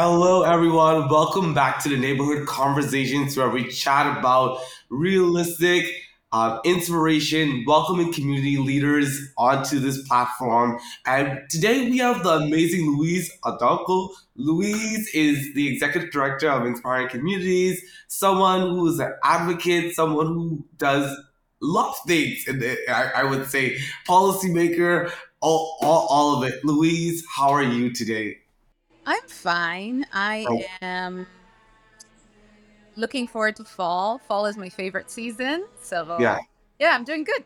Hello, everyone. Welcome back to the Neighborhood Conversations, where we chat about realistic uh, inspiration, welcoming community leaders onto this platform. And today we have the amazing Louise Adongo. Louise is the executive director of Inspiring Communities, someone who is an advocate, someone who does lots of things, and I, I would say policymaker, all, all, all of it. Louise, how are you today? I'm fine. I Oh, am looking forward to fall. Fall is my favorite season. So, yeah, yeah I'm doing good.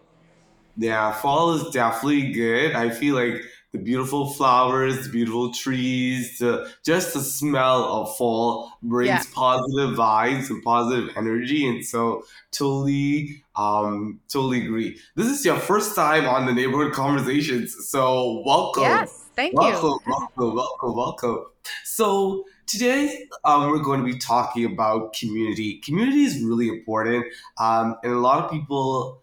Yeah, fall is definitely good. I feel like the beautiful flowers, the beautiful trees, the, just the smell of fall Yeah. brings positive vibes and positive energy. And so totally, um, totally agree. This is your first time on the neighborhood conversations. So welcome. Yes. Thank you. Welcome, welcome, welcome, welcome. So today um, we're going to be talking about community. Community is really important, um, and a lot of people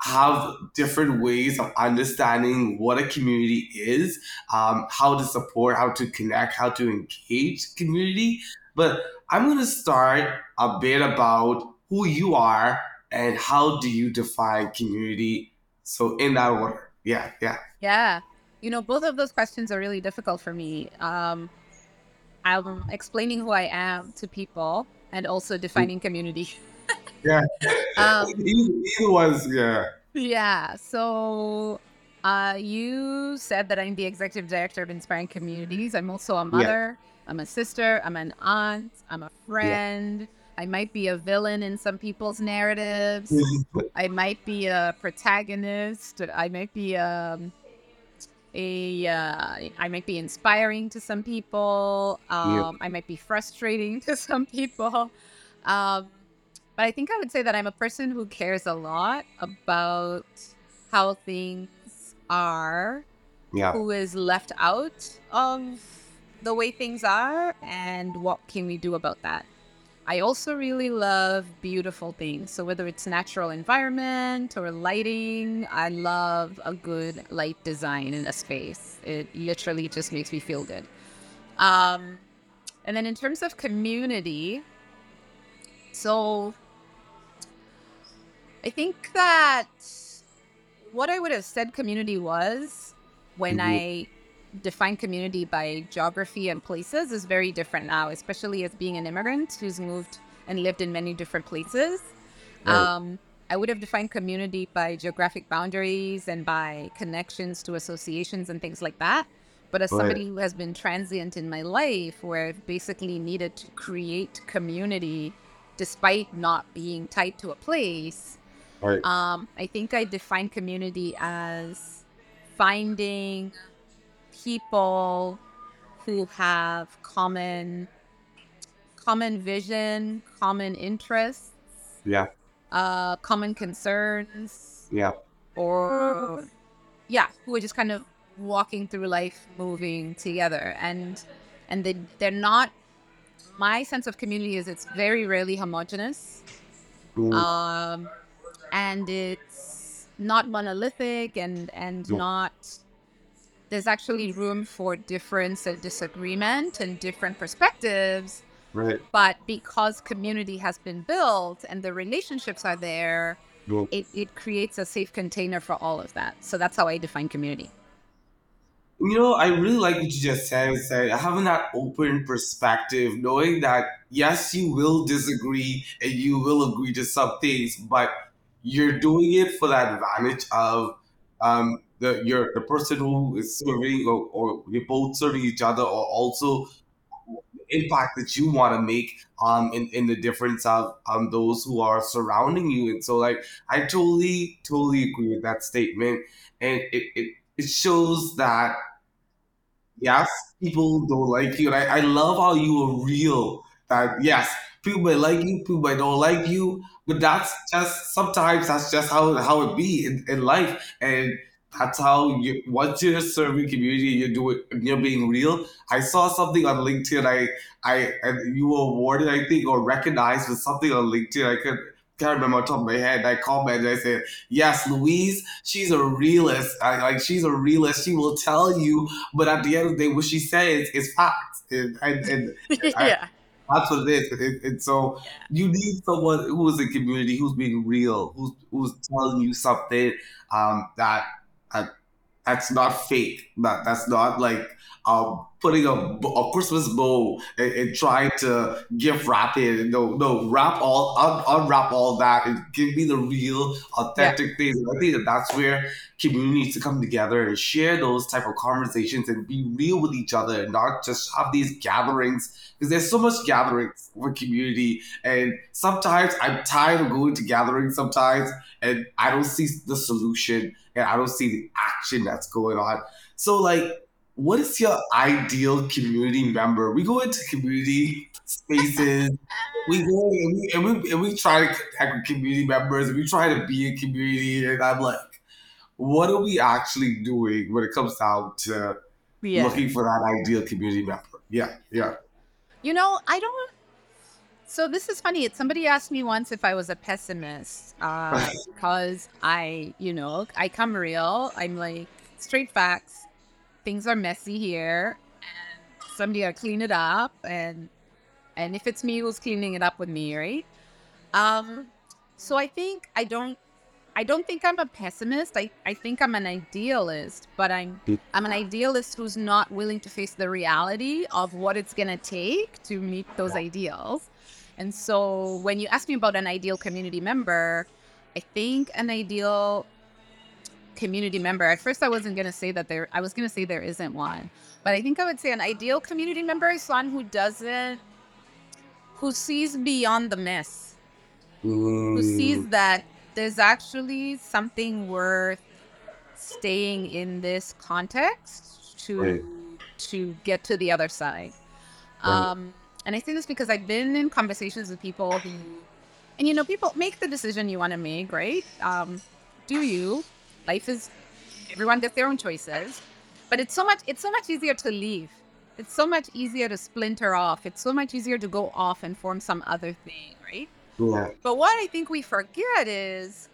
have different ways of understanding what a community is, um, how to support, how to connect, how to engage community. But I'm going to start a bit about who you are and how do you define community. So in that order, yeah, yeah, Yeah. You know, both of those questions are really difficult for me. Um, I'm explaining who I am to people and also defining community. yeah. Um, either, one's yeah, yeah. So, uh, you said that I'm the executive director of Inspiring Communities. I'm also a yeah, mother, I'm a sister, I'm an aunt, I'm a yeah. friend. I might be a villain in some people's narratives. I might be a protagonist. I might be um, a uh, I might be inspiring to some people. Yeah, Um, I might be frustrating to some people. Um, but I think I would say that I'm a person who cares a lot about how things are, yeah, who is left out of the way things are, and what can we do about that. I also really love beautiful things. So whether it's natural environment or lighting, I love a good light design in a space. It literally just makes me feel good. Um, and then in terms of community, so I think that what I would have said community was when mhm, I define community by geography and places is very different now, especially as being an immigrant who's moved and lived in many different places. right, Um, I would have defined community by geographic boundaries and by connections to associations and things like that. But as right, somebody who has been transient in my life, where I've basically needed to create community despite not being tied to a place, right, um, I think I define community as finding people who have common common vision, common interests, yeah, uh, common concerns, yeah, or yeah, who are just kind of walking through life, moving together, and and they they're not. My sense of community is it's very rarely homogenous, mm, um, and it's not monolithic, and and not. There's actually room for difference and disagreement and different perspectives right, but because community has been built and the relationships are there yeah. it, it creates a safe container for all of that so that's how i define community You know, I really like what you just said. Said having that open perspective, knowing that yes, you will disagree and you will agree to some things, but you're doing it for the advantage of um, the your the person who is serving, or, or you're both serving each other, or also impact that you want to make um in, in the difference of um those who are surrounding you. And so like i totally totally agree with that statement. And it it, it shows that yes people don't like you. And I, I love how you are real that yes people may like you people may don't like you but that's just sometimes that's just how how it be in, in life. And that's how you once you're serving community you're doing you're being real i saw something on linkedin i i and you were awarded i think or recognized with something on linkedin i could can't remember on top of my head. I commented, I said, yes, Louise, she's a realist. I, like she's a realist. She will tell you, but at the end of the day, what she says is facts. And, and, and yeah. I, that's what it is. And, so you need someone who is in community, who's being real, who's who's telling you something um, that uh, that's not fake. That that's not like um, putting a, a Christmas bow and, and, trying to gift wrap it. No, no, wrap all, un, unwrap all that and give me the real, authentic yeah. things. I think that that's where community needs to come together and share those type of conversations and be real with each other and not just have these gatherings because there's so much gatherings for community and sometimes I'm tired of going to gatherings sometimes and I don't see the solution and I don't see the action that's going on. So like what is your ideal community member? We go into community spaces, we go and we, and we, and we try to connect with community members, and we try to be a community, and I'm like, what are we actually doing when it comes down to yeah. looking for that ideal community member? Yeah, yeah. You know, I don't. So this is funny. Somebody asked me once if I was a pessimist uh, because I, you know, I come real. I'm like straight facts things are messy here and somebody to clean it up and and if it's me who's cleaning it up with me right? Um so i think i don't i don't think i'm a pessimist. I, I think i'm an idealist but i'm i'm an idealist who's not willing to face the reality of what it's to take to meet those ideals. And so when you ask me about an ideal community member i think an ideal community member. At first, I wasn't going to say that there, I was going to say there isn't one. But I think I would say an ideal community member is one who doesn't, who sees beyond the mess, mm. who sees that there's actually something worth staying in this context to right. to get to the other side. Right. Um, and I say this because I've been in conversations with people who, and you know, people make the decision you want to make, right? Um, do you? Life is everyone gets their own choices but it's so much it's so much easier to leave. It's so much easier to splinter off. It's so much easier to go off and form some other thing right? Yeah. but what i think we forget is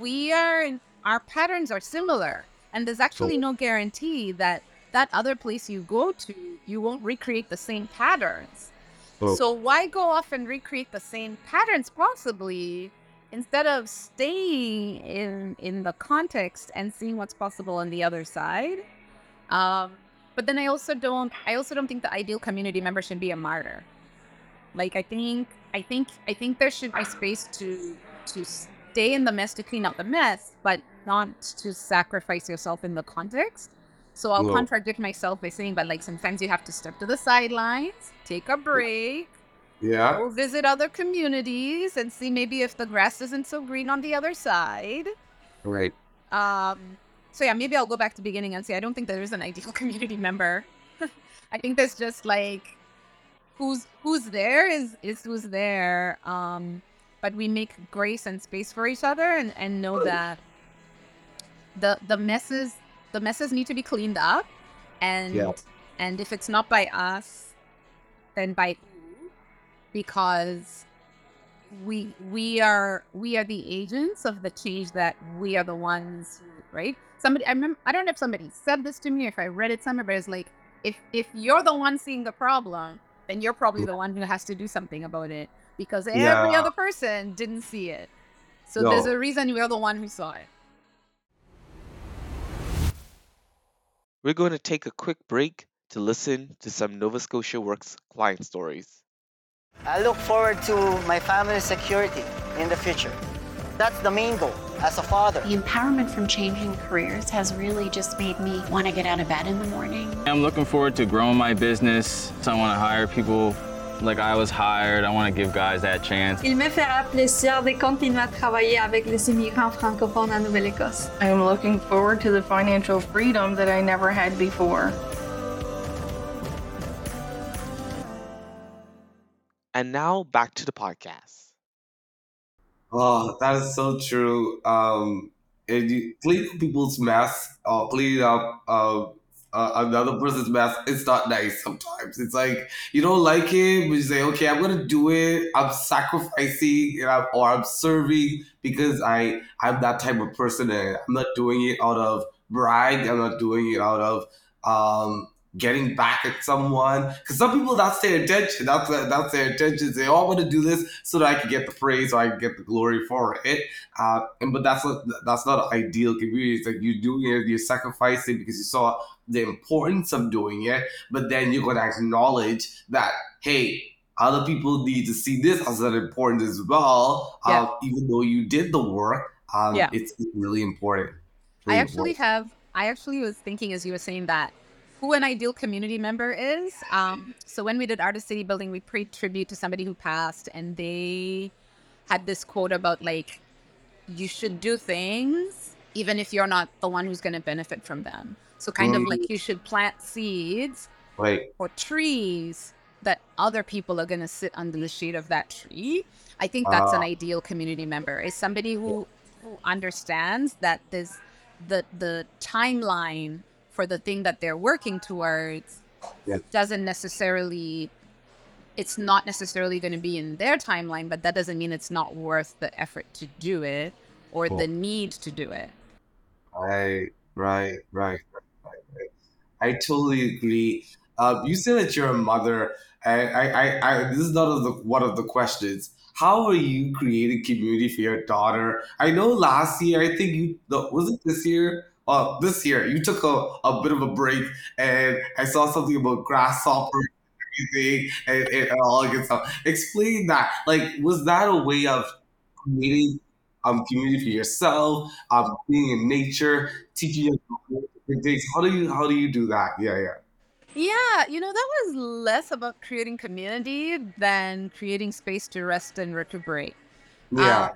we are our patterns are similar and there's actually no guarantee that that other place you go to you won't recreate the same patterns. So why go off and recreate the same patterns? Possibly instead of staying in in the context and seeing what's possible on the other side um but then i also don't i also don't think the ideal community member should be a martyr like i think i think i think there should be space to to stay in the mess to clean up the mess but not to sacrifice yourself in the context so i'll no. contradict myself by saying but like sometimes you have to step to the sidelines take a break yeah. We'll visit other communities and see maybe if the grass isn't so green on the other side. Right. Um. So yeah, maybe I'll go back to the beginning and say I don't think there is an ideal community member. I think there's just like who's who's there is is who's there. Um. But we make grace and space for each other and and know that the the messes the messes need to be cleaned up and yeah. and if it's not by us then by because we we are we are the agents of the change that we are the ones who, right somebody i remember i don't know if somebody said this to me if i read it somewhere but it's like if if you're the one seeing the problem then you're probably the one who has to do something about it because every yeah. other person didn't see it so no. there's a reason you're the one who saw it we're going to take a quick break to listen to some nova scotia works client stories I look forward to my family's security in the future. That's the main goal as a father. The empowerment from changing careers has really just made me want to get out of bed in the morning. I'm looking forward to growing my business. So I want to hire people like I was hired. I want to give guys that chance. Il me fera plaisir de continuer à travailler avec les immigrants francophones en Nouvelle-Écosse. I'm looking forward to the financial freedom that I never had before. And now back to the podcast. Oh, that is so true. Um, you clean people's mess or clean up uh, uh, another person's mess, it's not nice sometimes. It's like you don't like it, but you say, okay, I'm gonna do it. I'm sacrificing and I'm, or I'm serving because I I'm that type of person and I'm not doing it out of brag. I'm not doing it out of um getting back at someone because some people that's their intention that's that's their intention they all want to do this so that i can get the praise or i can get the glory for it uh, and but that's not that's not an ideal community it's like you're doing it you're sacrificing because you saw the importance of doing it but then you're going to acknowledge that hey other people need to see this as an important as well Yeah. uh, even though you did the work um, Yeah. it's really important I actually important. have. I actually was thinking as you were saying that who an ideal community member is. Um, so when we did Art of City Building, we paid tribute to somebody who passed, and they had this quote about like, you should do things even if you're not the one who's going to benefit from them. So kind of Mm. like you should plant seeds right or trees that other people are going to sit under the shade of that tree. I think that's an Ah. ideal community member is somebody who, who understands that this the the timeline for the thing that they're working towards Yeah. doesn't necessarily it's not necessarily going to be in their timeline but that doesn't mean it's not worth the effort to do it or Cool. the need to do it Right, right, right, right, right. I totally agree. Uh, you said that you're a mother, I, I, I, this is not of the one of the questions. How are you creating community for your daughter? I know last year, I think you was it this year? Uh, this year you took a, a bit of a break, and I saw something about grasshopper and everything and, and all that good stuff. Explain that. Like, was that a way of creating um community for yourself? um, being in nature, teaching things. How do you how do you do that? Yeah, yeah. Yeah, you know, that was less about creating community than creating space to rest and recuperate. Yeah. Um,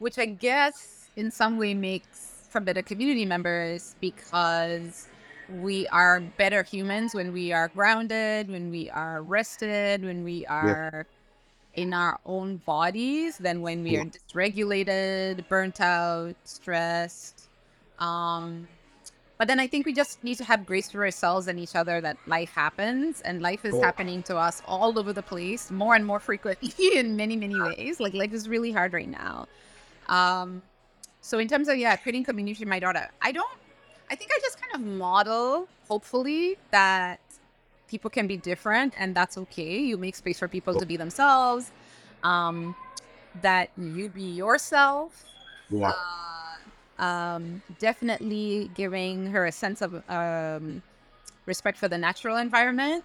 which I guess in some way makes for better community members because we are better humans when we are grounded, when we are rested, when we are in our own bodies than when we Yeah. are dysregulated, burnt out, stressed. Um, but then I think we just need to have grace for ourselves and each other that life happens and life is Cool. happening to us all over the place, more and more frequently in many, many ways. Like life is really hard right now. Um, so in terms of yeah, creating community for my daughter, I don't I think I just kind of model, hopefully, that people can be different and that's okay. You make space for people to be themselves. Um, that you be yourself Yeah. uh, um, definitely giving her a sense of um, respect for the natural environment,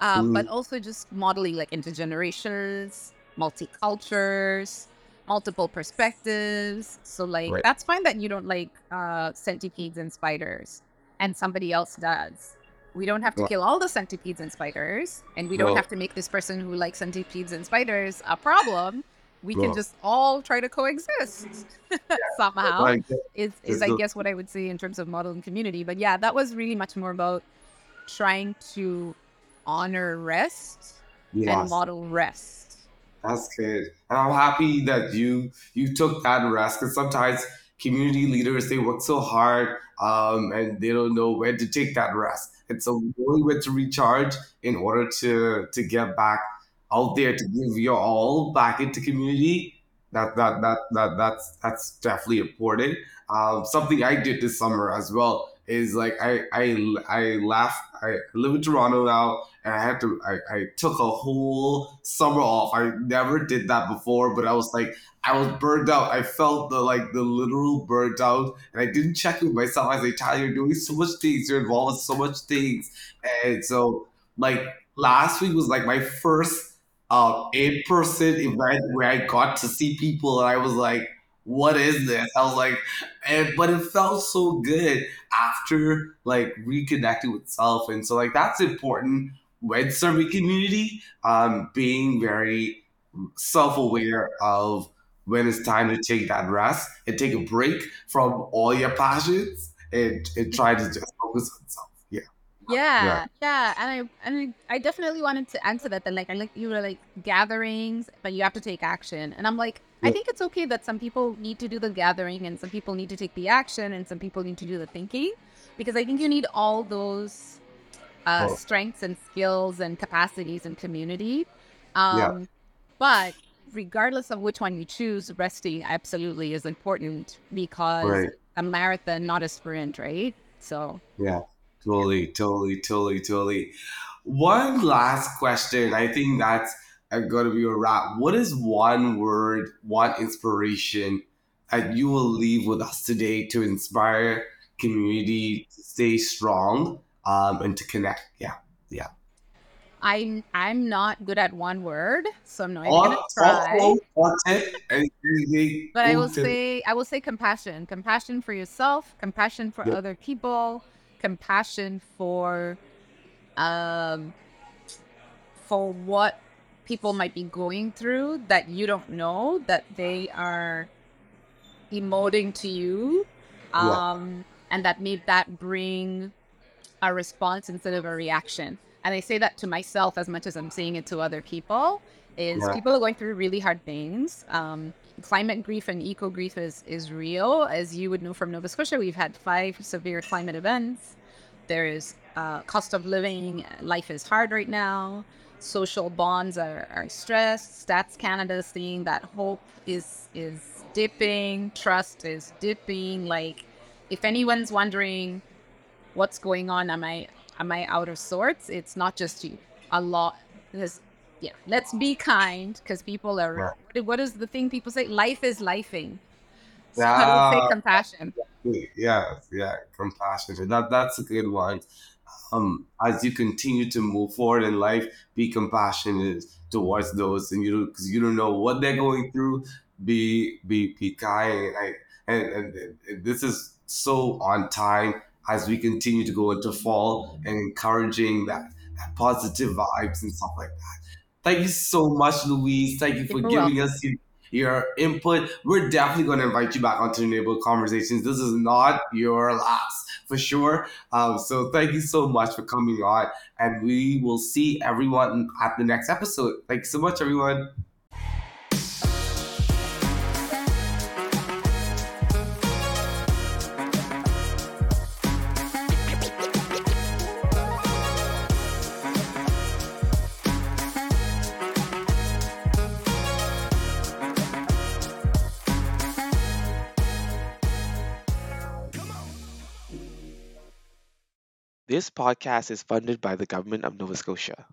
um, but also just modeling like intergenerations, multicultures, multiple perspectives. So like Right. that's fine that you don't like uh, centipedes and spiders, and somebody else does. We don't have to Right. kill all the centipedes and spiders, and we don't No. have to make this person who likes centipedes and spiders a problem. We can just all try to coexist somehow Like, is, is I guess what I would say in terms of modeling community. But yeah, that was really much more about trying to honor rest and model rest. That's good. And I'm happy that you you took that rest because sometimes community leaders they work so hard um, and they don't know when to take that rest. And so knowing when to recharge in order to to get back out there to give your all back into community. That that that that that's that's definitely important. Um, something I did this summer as well is like I I I laugh. I live in Toronto now, and I had to. I, I took a whole summer off. I never did that before, but I was like I was burned out. I felt the like the literal burnt out, and I didn't check with myself. I was like, Tyler, you're doing so much things. You're involved with so much things, and so like last week was like my first uh, in-person event where I got to see people, and I was like, "What is this?" I was like, and but it felt so good after like reconnecting with self, and so like that's important when serving community. Um, being very self-aware of when it's time to take that rest and take a break from all your passions and, and try to just focus on self. Yeah. Yeah, yeah, and I and I, I definitely wanted to answer that. That like I like you were like gatherings, but you have to take action, and I'm like I think it's okay that some people need to do the gathering and some people need to take the action and some people need to do the thinking because I think you need all those uh, Oh. strengths and skills and capacities and community. Yeah. Um, But regardless of which one you choose, resting absolutely is important because Right. a marathon, not a sprint, right? So Yeah, totally, totally, totally, totally. One last question. I think that's going to be a wrap. What is one word, one inspiration that you will leave with us today to inspire community to stay strong um, and to connect? Yeah. Yeah. I'm I'm not good at one word, so I'm not even gonna try. or, or tip, anything, But I will say I will say compassion. Compassion for yourself, compassion for Yep. other people, compassion for um for what people might be going through that you don't know that they are emoting to you. Yeah. Um and that made that bring a response instead of a reaction. And I say that to myself as much as I'm saying it to other people. Is Yeah. people are going through really hard things. Um, climate grief and eco grief is is real. As you would know from Nova Scotia, we've had five severe climate events. There is uh, cost of living. Life is hard right now. Social bonds are, are stressed. Stats Canada is seeing that hope is is dipping. Trust is dipping. Like, if anyone's wondering what's going on, am I am I out of sorts? It's not just you. A lot. There's yeah. Let's be kind because people are. What is the thing people say? Life is lifing. So I would say Yeah. compassion. Yeah, yeah, compassion. That that's a good one. Um, as you continue to move forward in life, be compassionate towards those, and you because you don't know what they're going through. Be be be kind. I, and, and, and this is so on time as we continue to go into fall and encouraging that, that positive vibes and stuff like that. Thank you so much, Louise. Thank you for You're giving us your, your input. We're definitely going to invite you back onto the Neighborhood Conversations. This is not your last, for sure. Um, so thank you so much for coming on, and we will see everyone at the next episode. Thank you so much, everyone. This podcast is funded by the Government of Nova Scotia.